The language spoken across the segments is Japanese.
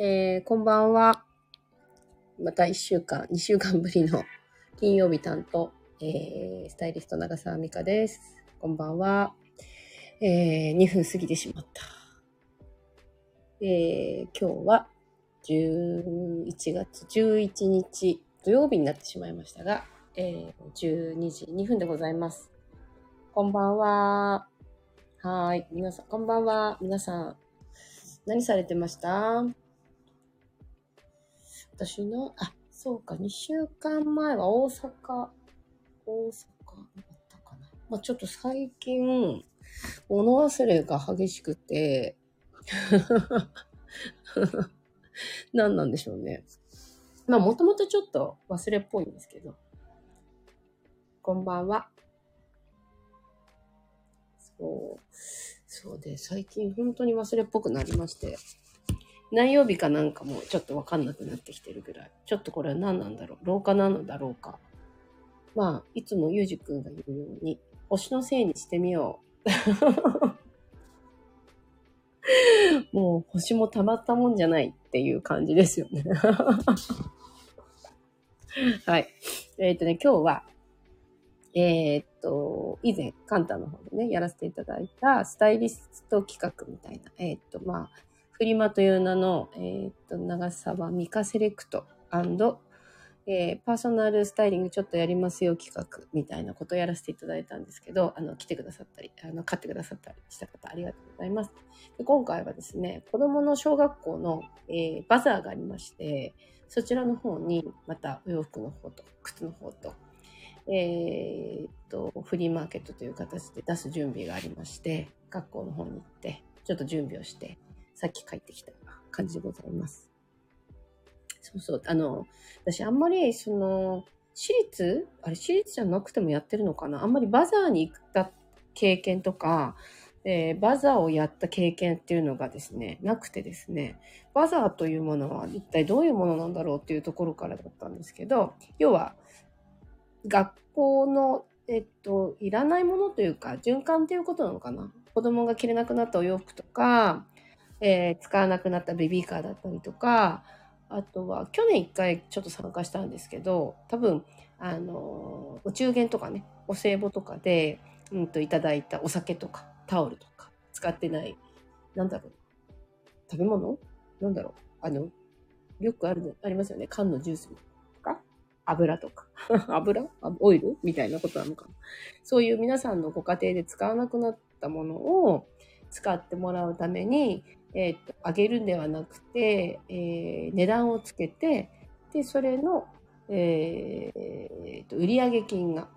えー、こんばんは。また1週間、2週間ぶりの金曜日担当、えー、スタイリスト長澤美香です。こんばんは。えー、2分過ぎてしまった。えー、今日は11月11日土曜日になってしまいましたが、えー、12時2分でございます。こんばんは。はい。皆さん、こんばんは。皆さん、何されてました？私の、あ、そうか、2週間前は大阪、大阪だったかな。まあ、ちょっと最近、物忘れが激しくて、何なんでしょうね。まあ、もともとちょっと忘れっぽいんですけど。こんばんは。そう。そうで、最近本当に忘れっぽくなりまして。何曜日かなんかもちょっとわかんなくなってきてるぐらい。ちょっとこれは何なんだろう老化なのだろうか。まあ、いつもゆうじくんが言うように、星のせいにしてみよう。もう星もたまったもんじゃないっていう感じですよね。はい。えっ、ー、とね、今日は、えー、っと、以前、カンタの方でね、やらせていただいたスタイリスト企画みたいな、えー、っと、まあ、フリマという名の、えー、っと、長沢ミカセレクトえー、パーソナルスタイリングちょっとやりますよ企画みたいなことをやらせていただいたんですけど、あの、来てくださったり、あの、買ってくださったりした方ありがとうございます。で今回はですね、子供の小学校の、えー、バザーがありまして、そちらの方にまたお洋服の方と靴の方と、えー、っと、フリーマーケットという形で出す準備がありまして、学校の方に行って、ちょっと準備をして、さっき帰ってきた感じでございます。そうそう。あの、私あんまり、その、私立あれ、私立じゃなくてもやってるのかなあんまりバザーに行った経験とか、えー、バザーをやった経験っていうのがですね、なくてですね、バザーというものは一体どういうものなんだろうっていうところからだったんですけど、要は、学校の、えっと、いらないものというか、循環っていうことなのかな子供が着れなくなったお洋服とか、えー、使わなくなったベビーカーだったりとか、あとは、去年一回ちょっと参加したんですけど、多分、あの、お中元とかね、お歳暮とかで、うんと、いただいたお酒とか、タオルとか、使ってない、なんだろう、食べ物？なんだろう、あの、よくある、ありますよね。缶のジュースとか、油とか、油？オイル？みたいなことなのかな？そういう皆さんのご家庭で使わなくなったものを使ってもらうために、えっ、ー、と、上げるんではなくて、えー、値段をつけて、で、それの、えー、と、売上金が、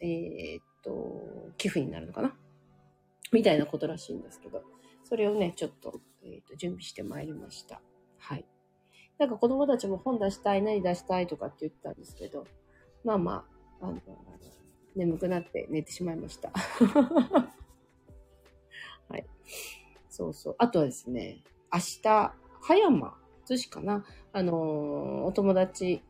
えっ、と、寄付になるのかな？みたいなことらしいんですけど、それをね、ちょっと、えー、と準備してまいりました。はい。なんか子供たちも本出したい、何出したいとかって言ったんですけど、まあまあ、あの、眠くなって寝てしまいました。はい。そうそう。あとはですね、明日、葉山、逗子かな？あのー、お友達、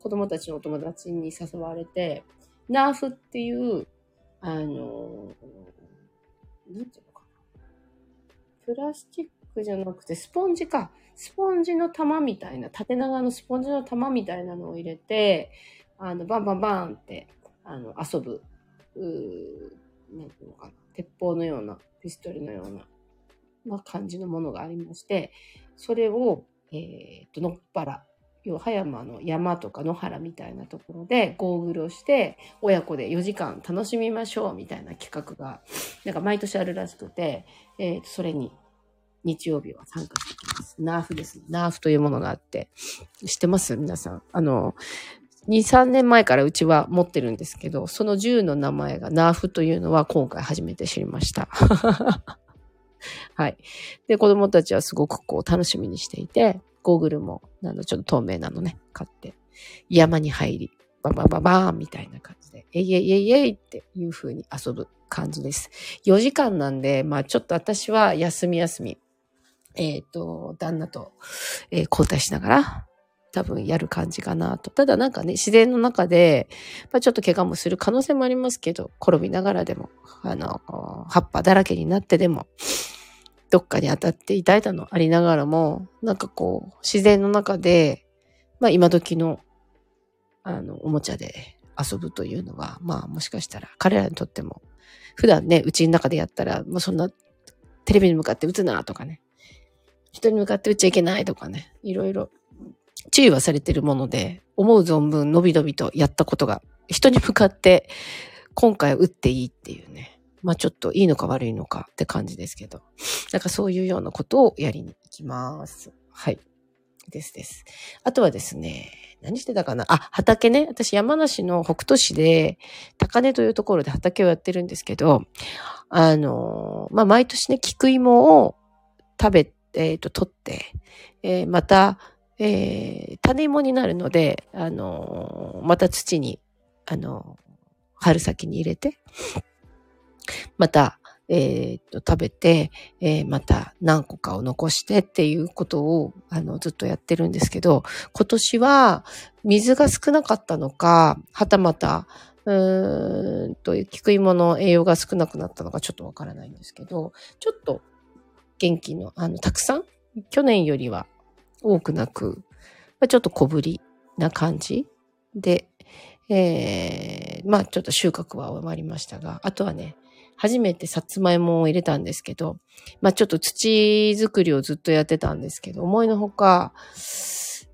子供たちのお友達に誘われて、ナーフっていう、あのー、なんていうのかな？プラスチックじゃなくて、スポンジか。スポンジの玉みたいな、縦長のスポンジの玉みたいなのを入れて、あの、バンバンバンって、あの、遊ぶ、うなんていうのかな？鉄砲のような、ピストルのようなな感じのものがありまして、それを、えっ、と、のっぱら、葉山の山とか野原みたいなところでゴーグルをして親子で4時間楽しみましょうみたいな企画がなんか毎年あるらしくて、えー、それに日曜日は参加してきます。ナーフですね。ナーフというものがあって。知ってます？皆さん。あの、2、3年前からうちは持ってるんですけど、その銃の名前がナーフというのは今回初めて知りました。はい。で、子供たちはすごくこう楽しみにしていて、ゴーグルも、あの、ちょっと透明なのね、買って、山に入り、ババババーンみたいな感じで、えいえいえいえいっていう風に遊ぶ感じです。4時間なんで、まあちょっと私は休み休み、えっ、ー、と、旦那と、えー、交代しながら、多分やる感じかなと。ただなんかね、自然の中で、まあ、ちょっと怪我もする可能性もありますけど、転びながらでも、あの、葉っぱだらけになってでも、どっかに当たって痛いたのありながらも、なんかこう、自然の中で、まあ今時の、あの、おもちゃで遊ぶというのは、まあもしかしたら彼らにとっても、普段ね、うちの中でやったら、もうそんなテレビに向かって打つなとかね、人に向かって打っちゃいけないとかね、いろいろ注意はされてるもので、思う存分のびのびとやったことが、人に向かって今回打っていいっていうね、まあちょっといいのか悪いのかって感じですけど、なんかそういうようなことをやりに行きます。はい。ですです。あとはですね、何してたかな？あ、畑ね。私山梨の北杜市で、高根というところで畑をやってるんですけど、あの、まあ毎年ね、菊芋を食べ、えっ、ー、と、取って、えー、また、えー、種芋になるので、あのまた土に、あの春先に入れて、また、えー、っと、食べて、えー、また何個かを残してっていうことを、あの、ずっとやってるんですけど、今年は水が少なかったのか、はたまた、うーんと、菊芋の栄養が少なくなったのかちょっとわからないんですけど、ちょっと元気の、あの、たくさん去年よりは多くなく、ちょっと小ぶりな感じで、えー、まあちょっと収穫は終わりましたが、あとはね、初めてさつまいもを入れたんですけど、まあちょっと土作りをずっとやってたんですけど、思いのほか、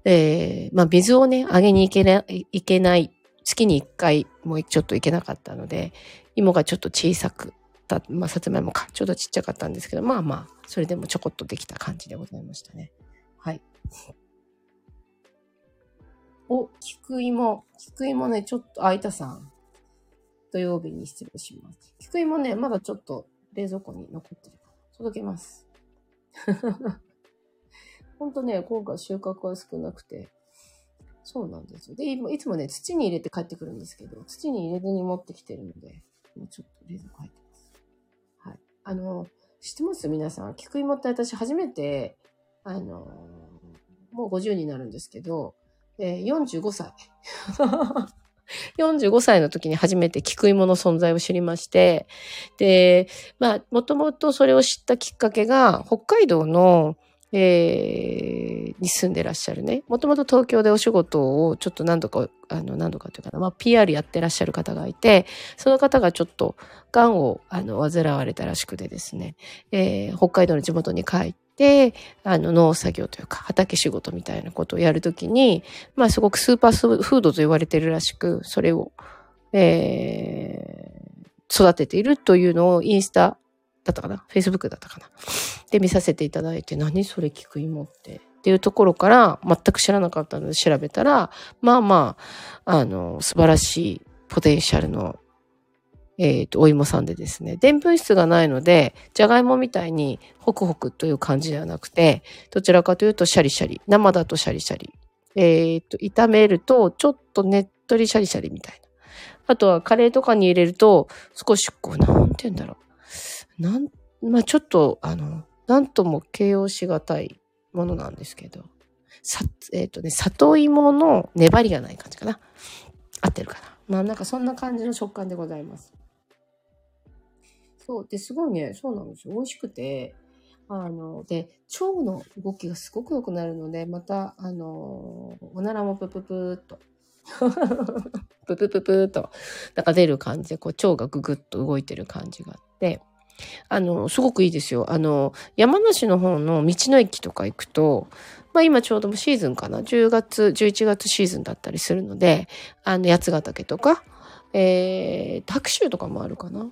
えー、まあ水をね、あげに行けない、けない、月に一回もうちょっといけなかったので、芋がちょっと小さくた、まあさつまいもか、ちょっとちっちゃかったんですけど、まあまあ、それでもちょこっとできた感じでございましたね。はい。お、菊芋。菊芋ね、ちょっと、あ、いたさん。土曜日に失礼します。菊芋ね、まだちょっと冷蔵庫に残ってる。届けます。ほんとね、今回収穫は少なくて。そうなんですよ。で、いつもね、土に入れて帰ってくるんですけど、土に入れずに持ってきてるので、もうちょっと冷蔵庫入ってます。はい。あの、知ってます？皆さん。菊芋って私初めて、あの、もう50になるんですけど、えー、45歳。45歳の時に初めて菊芋の存在を知りまして、で、まあ、もともとそれを知ったきっかけが、北海道の、えー、に住んでらっしゃるね。もともと東京でお仕事をちょっと何度か、あの、何度かというかな、まあ、PR やってらっしゃる方がいて、その方がちょっと、癌を、あの、患われたらしくてですね、えー、北海道の地元に帰ってて、あの、農作業というか、畑仕事みたいなことをやるときに、まあ、すごくスーパーフードと言われてるらしく、それを、えー、育てているというのをインスタだったかな ?Facebook だったかな？で見させていただいて、何それ菊芋って。っていうところから全く知らなかったので調べたら、まあまあ、あの、素晴らしいポテンシャルの、えっ、ー、と、お芋さんでですね、澱粉質がないので、じゃがいもみたいにホクホクという感じではなくて、どちらかというとシャリシャリ、生だとシャリシャリ。えっ、ー、と、炒めるとちょっとねっとりシャリシャリみたいな。あとはカレーとかに入れると少しこう、なんて言うんだろう。なん、まあちょっと、あの、なんとも形容しがたいものなんですけど、さ、えっ、ー、とね、里芋の粘りがない感じかな。合ってるかな。まあなんかそんな感じの食感でございます。そう。で、すごいね、そうなんですよ。美味しくて、あの、で、腸の動きがすごく良くなるので、また、あの、おならもプププーっと、ププププーっと、なんか出る感じで、こう、腸がググッと動いてる感じがあって、あの、すごくいいですよ。あの、山梨の方の道の駅とか行くと、まあ今ちょうどシーズンかな。10月、11月シーズンだったりするので、あの、八ヶ岳とか、えー、白州とかもあるかな。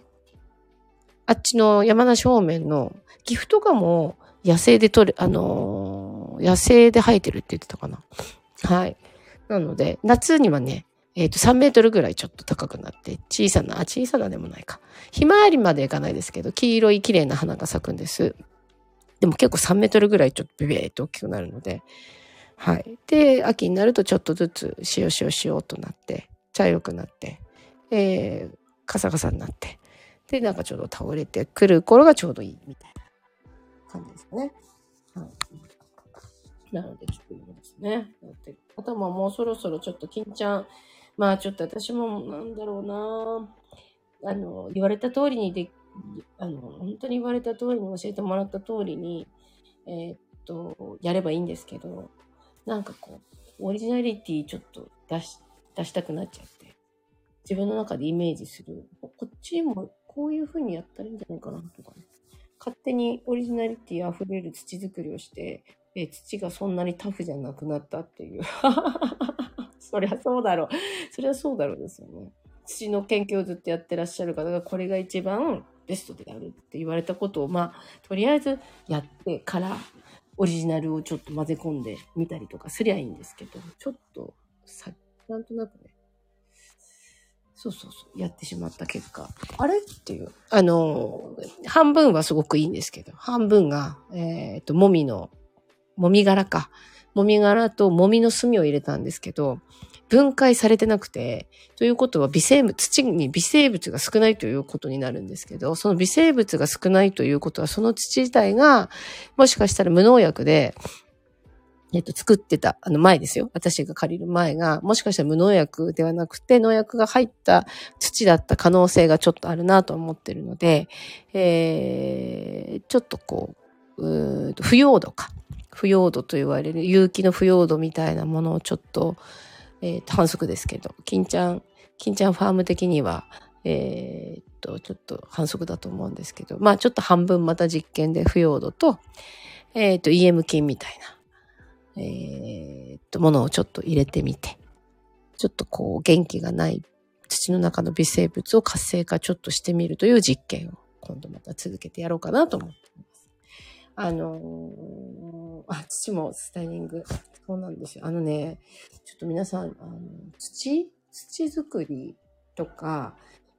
あっちの山梨方面の岐阜とかも野生で取る、あのー、野生で生えてるって言ってたかな。はい。なので、夏にはね、えっ、ー、と、3メートルぐらいちょっと高くなって、小さな、あ、小さなでもないか。ひまわりまでいかないですけど、黄色い綺麗な花が咲くんです。でも結構3メートルぐらいちょっとビビーっと大きくなるので、はい。で、秋になるとちょっとずつ塩塩塩となって、茶色くなって、えー、カサカサになって、で、なんかちょうど倒れてくる頃がちょうどいいみたいな感じですかね。はい。なので、聞くようですね。頭もうそろそろちょっと金ちゃん、まあちょっと私もなんだろうなあの、言われた通りにであの、本当に言われた通りに教えてもらった通りに、えー、っと、やればいいんですけど、なんかこう、オリジナリティちょっと出し、出したくなっちゃって、自分の中でイメージする、こっちもこういう風にやったらいいんじゃないかなとかね。勝手にオリジナリティ溢れる土作りをして、え土がそんなにタフじゃなくなったっていう。そりゃそうだろう。そりゃそうだろうですよね。土の研究をずっとやってらっしゃる方が、これが一番ベストであるって言われたことを、まあ、とりあえずやってから、オリジナルをちょっと混ぜ込んでみたりとかすりゃいいんですけど、ちょっと、さ、なんとなくね、そうそうそう、やってしまった結果、あれ？っていう、あの、半分はすごくいいんですけど、半分が、えっ、と、もみの、もみ殻か。もみ殻ともみの炭を入れたんですけど、分解されてなくて、ということは微生物、土に微生物が少ないということになるんですけど、その微生物が少ないということは、その土自体が、もしかしたら無農薬で、えっと、作ってた、あの前ですよ。私が借りる前が、もしかしたら無農薬ではなくて、農薬が入った土だった可能性がちょっとあるなと思ってるので、えー、ちょっとこう、う不要度か。不要度と言われる有機の不要度みたいなものをちょっと、えー、反則ですけど、金ちゃん、金ちゃんファーム的には、えー、っと、ちょっと反則だと思うんですけど、まあちょっと半分また実験で不要度と、えー、っと、EM 菌みたいな、えー、っと、ものをちょっと入れてみて、ちょっとこう元気がない土の中の微生物を活性化ちょっとしてみるという実験を今度また続けてやろうかなと思っています。あのー、あ、土もスタイリング。そうなんですよ。あのね、ちょっと皆さん、あの土土作りとか、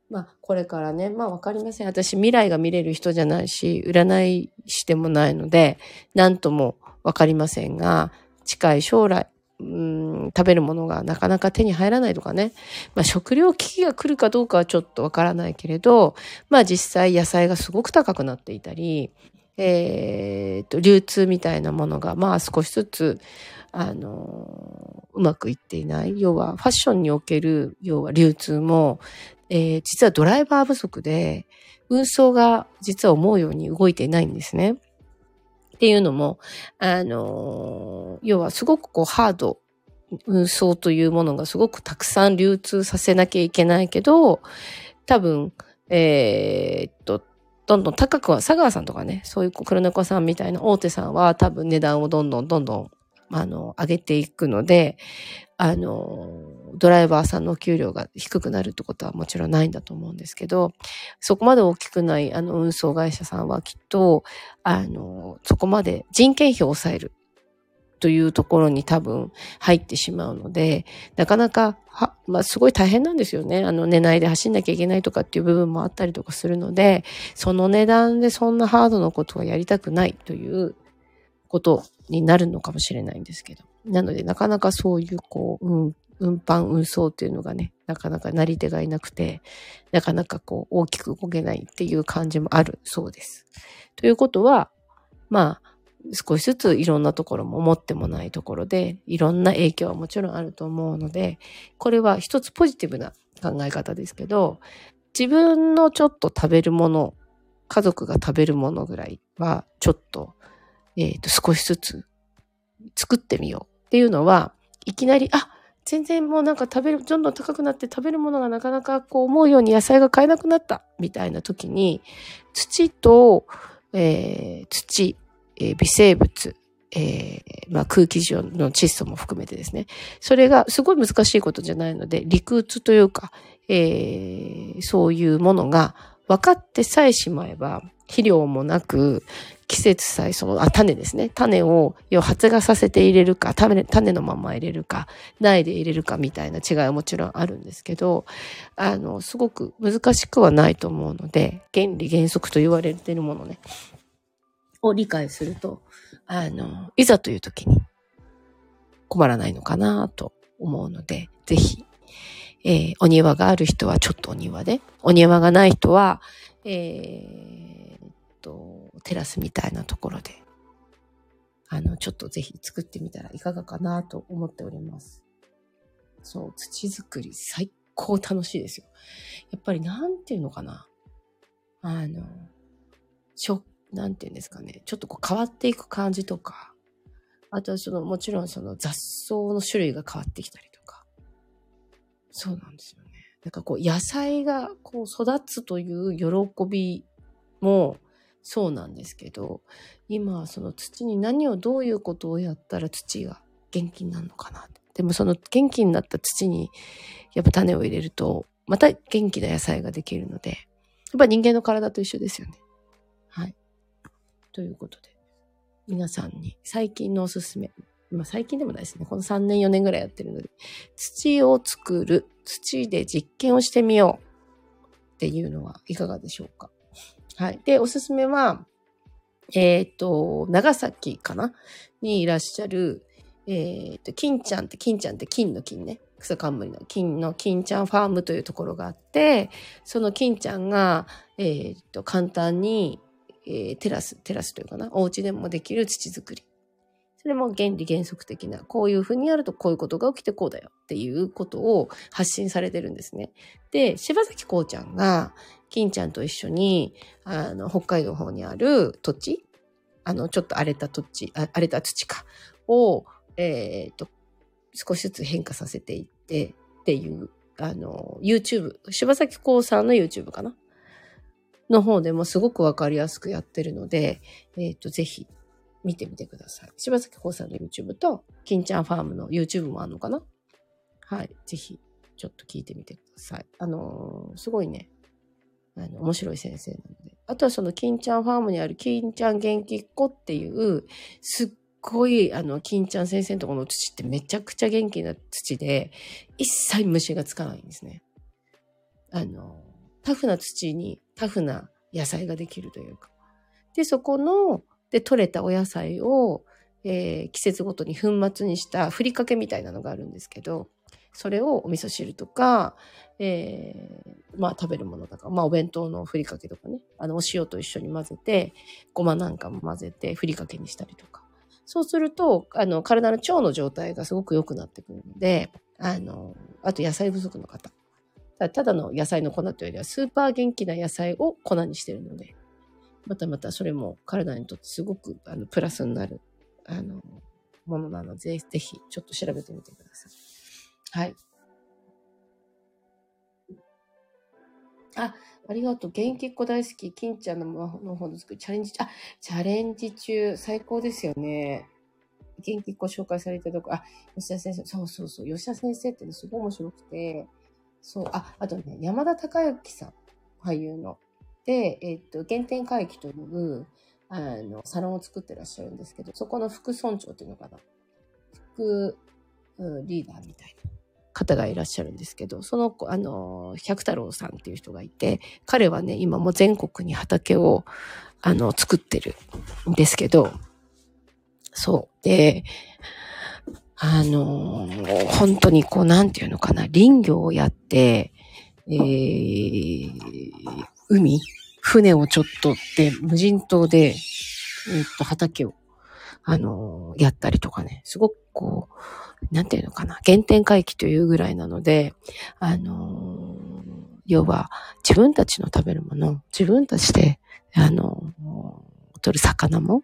まあ、これからね、まあわかりません。私、未来が見れる人じゃないし、占い師でもないので、何ともわかりませんが、近い将来、うん、食べるものがなかなか手に入らないとかね。まあ食料危機が来るかどうかはちょっとわからないけれど、まあ実際野菜がすごく高くなっていたり、えー、と、流通みたいなものが、まあ少しずつ、あの、うまくいっていない。要は、ファッションにおける、要は流通も、えー、実はドライバー不足で、運送が実は思うように動いていないんですね。っていうのも、あの、要はすごくこうハード、運送というものがすごくたくさん流通させなきゃいけないけど、多分、えー、っと、どんどん高くは、佐川さんとかね、そういう黒猫さんみたいな大手さんは多分値段をどんどんどんどんあの、上げていくので、あの、ドライバーさんのお給料が低くなるってことはもちろんないんだと思うんですけど、そこまで大きくない、あの、運送会社さんはきっと、あの、そこまで人件費を抑えるというところに多分入ってしまうので、なかなか、は、まあ、すごい大変なんですよね。あの、寝ないで走んなきゃいけないとかっていう部分もあったりとかするので、その値段でそんなハードなことはやりたくないということになるのかもしれないんですけど。なので、なかなかそういう、こう、うん、運搬、運送っていうのがね、なかなかなり手がいなくて、なかなかこう、大きく動けないっていう感じもあるそうです。ということは、まあ、少しずついろんなところも持ってもないところで、いろんな影響はもちろんあると思うので、これは一つポジティブな考え方ですけど、自分のちょっと食べるもの、家族が食べるものぐらいは、ちょっとえっ、ー、と、少しずつ作ってみようっていうのは、いきなり、あ、全然もうなんか食べる、どんどん高くなって食べるものがなかなかこう思うように野菜が買えなくなったみたいな時に、土と、えー、土、えー、微生物、えー、まあ、空気上の窒素も含めてですね。それがすごい難しいことじゃないので、理屈というか、え、そういうものが分かってさえしまえば、肥料もなく、季節さえその、あ、種ですね。種を、要発芽させて入れるか、種、種のまま入れるか、苗で入れるかみたいな違いはもちろんあるんですけど、あの、すごく難しくはないと思うので、原理原則と言われているものね、を理解すると、あの、いざという時に困らないのかなと思うので、ぜひ、えー、お庭がある人はちょっとお庭で、お庭がない人は、えー、と、テラスみたいなところで、あの、ちょっとぜひ作ってみたらいかがかなと思っております。そう、土作り最高楽しいですよ。やっぱりなんていうのかな。あの、しょ、なんていうんですかね、ちょっとこう変わっていく感じとか、あとはその、もちろんその雑草の種類が変わってきたりとか。そうなんですよね。なんかこう、野菜がこう育つという喜びもそうなんですけど、今はその土に何をどういうことをやったら土が元気になるのかなって。でもその元気になった土にやっぱ種を入れると、また元気な野菜ができるので、やっぱ人間の体と一緒ですよね。はい。ということで、皆さんに最近のおすすめ。まあ最近でもないですね。この3年4年ぐらいやってるので、土を作る、土で実験をしてみようっていうのはいかがでしょうか？はい。で、おすすめは、えっ、と、長崎かな？にいらっしゃる、えっ、と、金ちゃんって、金ちゃんって金の金ね。草冠の金の金ちゃんファームというところがあって、その金ちゃんが、えっ、と、簡単に、え、テラス、テラスというかな、お家でもできる土作り。それも原理原則的な、こういうふうにやるとこういうことが起きてこうだよっていうことを発信されてるんですね。で、柴崎こうちゃんが、金ちゃんと一緒に、あの、北海道方にある土地、あの、ちょっと荒れた土地、荒れた土か、を、えっ、と、少しずつ変化させていってっていう、あの、YouTube、柴崎こうさんの YouTube かな？の方でもすごくわかりやすくやってるので、えっ、と、ぜひ見てみてください。柴崎孝さんの YouTube と、金ちゃんファームの YouTube もあるのかな？はい。ぜひ、ちょっと聞いてみてください。あのー、すごいね、あの、面白い先生なので。あとはその、金ちゃんファームにある金ちゃん元気っ子っていう、すっごい、あの、金ちゃん先生のところの土ってめちゃくちゃ元気な土で、一切虫がつかないんですね。あの、タフな土にタフな野菜ができるというか。で、そこの、で、取れたお野菜を、えー、季節ごとに粉末にしたふりかけみたいなのがあるんですけど、それをお味噌汁とか、えー、まあ食べるものとか、まあお弁当のふりかけとかね、あのお塩と一緒に混ぜて、ごまなんかも混ぜてふりかけにしたりとか。そうすると、あの、体の腸の状態がすごく良くなってくるので、あの、あと野菜不足の方。ただの野菜の粉というよりは、スーパー元気な野菜を粉にしてるので、またまたそれも体にとってすごくあのプラスになるあのものなので、ぜひちょっと調べてみてください。はい。あ、ありがとう。元気っ子大好き。金ちゃんのの方の作り、チャレンジ、あ、チャレンジ中、最高ですよね。元気っ子紹介されたとこ、あ、吉田先生、そうそうそう、吉田先生ってね、すごい面白くて、そう、あ、あとね、山田孝之さん、俳優の。で、えっと、原点回帰という、あの、サロンを作ってらっしゃるんですけど、そこの副村長っていうのかな。副、うん、リーダーみたいな方がいらっしゃるんですけど、その子、あの、百太郎さんっていう人がいて、彼はね、今も全国に畑を、あの、作ってるんですけど、そう。で、あの、本当にこう、なんていうのかな、林業をやって、えー、海船をちょっとで、無人島で、えっと、畑を、あの、やったりとかね、すごくこう、なんていうのかな、原点回帰というぐらいなので、あの、要は、自分たちの食べるもの、自分たちで、あの、取る魚も、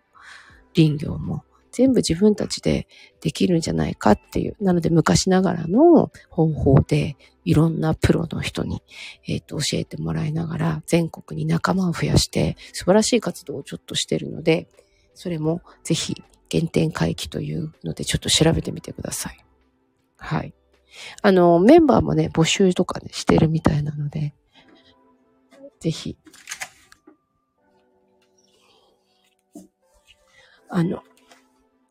林業も、全部自分たちでできるんじゃないかっていう。なので昔ながらの方法でいろんなプロの人に、えっ、ー、と教えてもらいながら全国に仲間を増やして素晴らしい活動をちょっとしてるので、それもぜひ原点回帰というのでちょっと調べてみてください。はい。あの、メンバーもね、募集とかね、してるみたいなので、ぜひ、あの、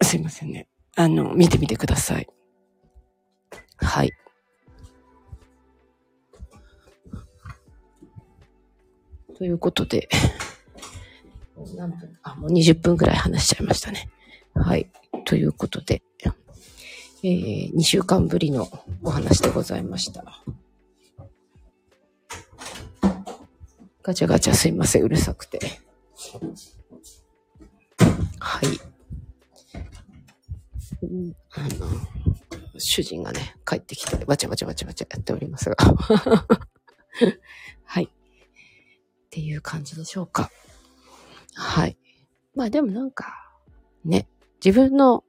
すいませんね。あの、見てみてください。はい。ということで、何分あ、もう20分くらい話しちゃいましたね。はい。ということで、えー、2週間ぶりのお話でございました。ガチャガチャすいません、うるさくて。はい。あの、主人がね、帰ってきて、わちゃわちゃわちゃわちゃやっておりますが。はい。ってっていう感じでしょうか。はい。まあでもなんか、ね、自分の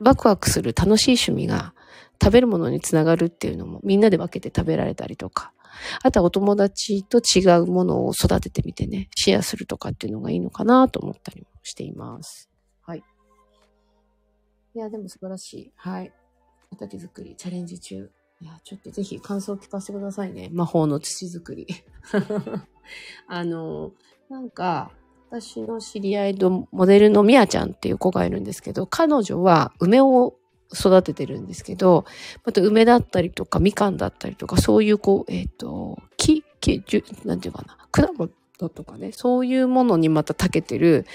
ワクワクする楽しい趣味が食べるものにつながるっていうのもみんなで分けて食べられたりとか、あとはお友達と違うものを育ててみてね、シェアするとかっていうのがいいのかなと思ったりもしています。はい。いや、でも素晴らしい。はい。畑作りチャレンジ中。いや、ちょっとぜひ感想を聞かせてくださいね。魔法の土作り。あの、なんか、私の知り合いのモデルのみやちゃんっていう子がいるんですけど、彼女は梅を育ててるんですけど、また梅だったりとか、みかんだったりとか、そういうこう、えっ、ー、と、木、木、なんていうかな、果物とかね、そういうものにまた長けてる、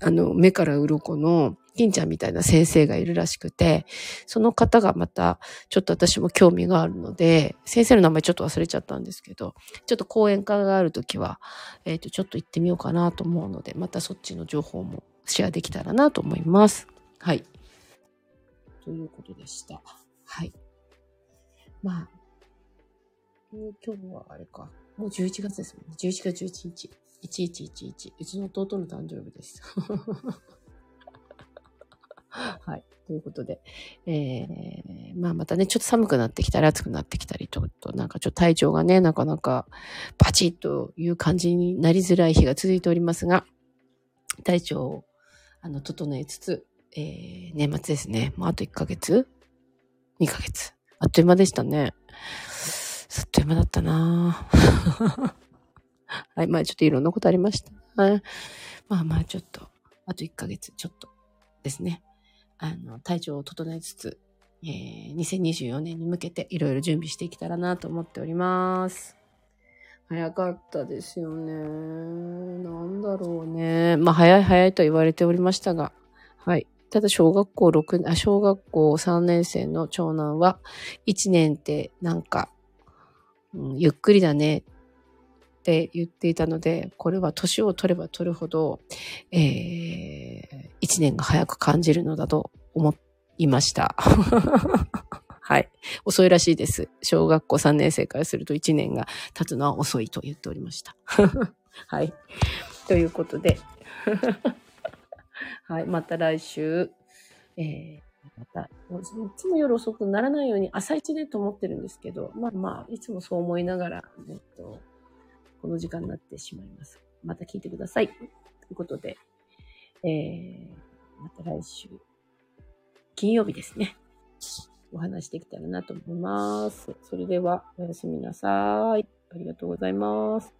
あの、目から鱗の、銀ちゃんみたいな先生がいるらしくて、その方がまた、ちょっと私も興味があるので、先生の名前ちょっと忘れちゃったんですけど、ちょっと講演会があるときは、えっ、ー、と、ちょっと行ってみようかなと思うので、またそっちの情報もシェアできたらなと思います。はい。ということでした。はい。まあ、今日はあれか。もう11月ですもんね。11月11日。1111。うちの弟の誕生日です。はい。ということで、えー、まあまたね、ちょっと寒くなってきたり暑くなってきたりと、となんかちょっと体調がね、なかなかパチッという感じになりづらい日が続いておりますが、体調をあの整えつつ、えー、年末ですね。もうあと1ヶ月 ?2 ヶ月？あっという間でしたね。あっという間だったな はい。まあちょっといろんなことありました。まあまあちょっと、あと1ヶ月ちょっとですね。あの、体調を整えつつ、えー、2024年に向けていろいろ準備していけたらなと思っております。早かったですよね。なんだろうね。まあ、早い早いと言われておりましたが、はい。ただ、小学校6、あ、小学校3年生の長男は、1年ってなんか、うん、ゆっくりだねっって言っていたので、これは年を取れば取るほど、えー、1年が早く感じるのだと思いました。はい。遅いらしいです。小学校3年生からすると1年が経つのは遅いと言っておりました。はい。ということで。はい。また来週、えー、また、いつも夜遅くならないように朝一でと思ってるんですけど、まあまあ、いつもそう思いながら、えっと、この時間になってしまいます。また聞いてください。ということで、えー、また来週、金曜日ですね。お話できたらなと思います。それでは、おやすみなさい。ありがとうございます。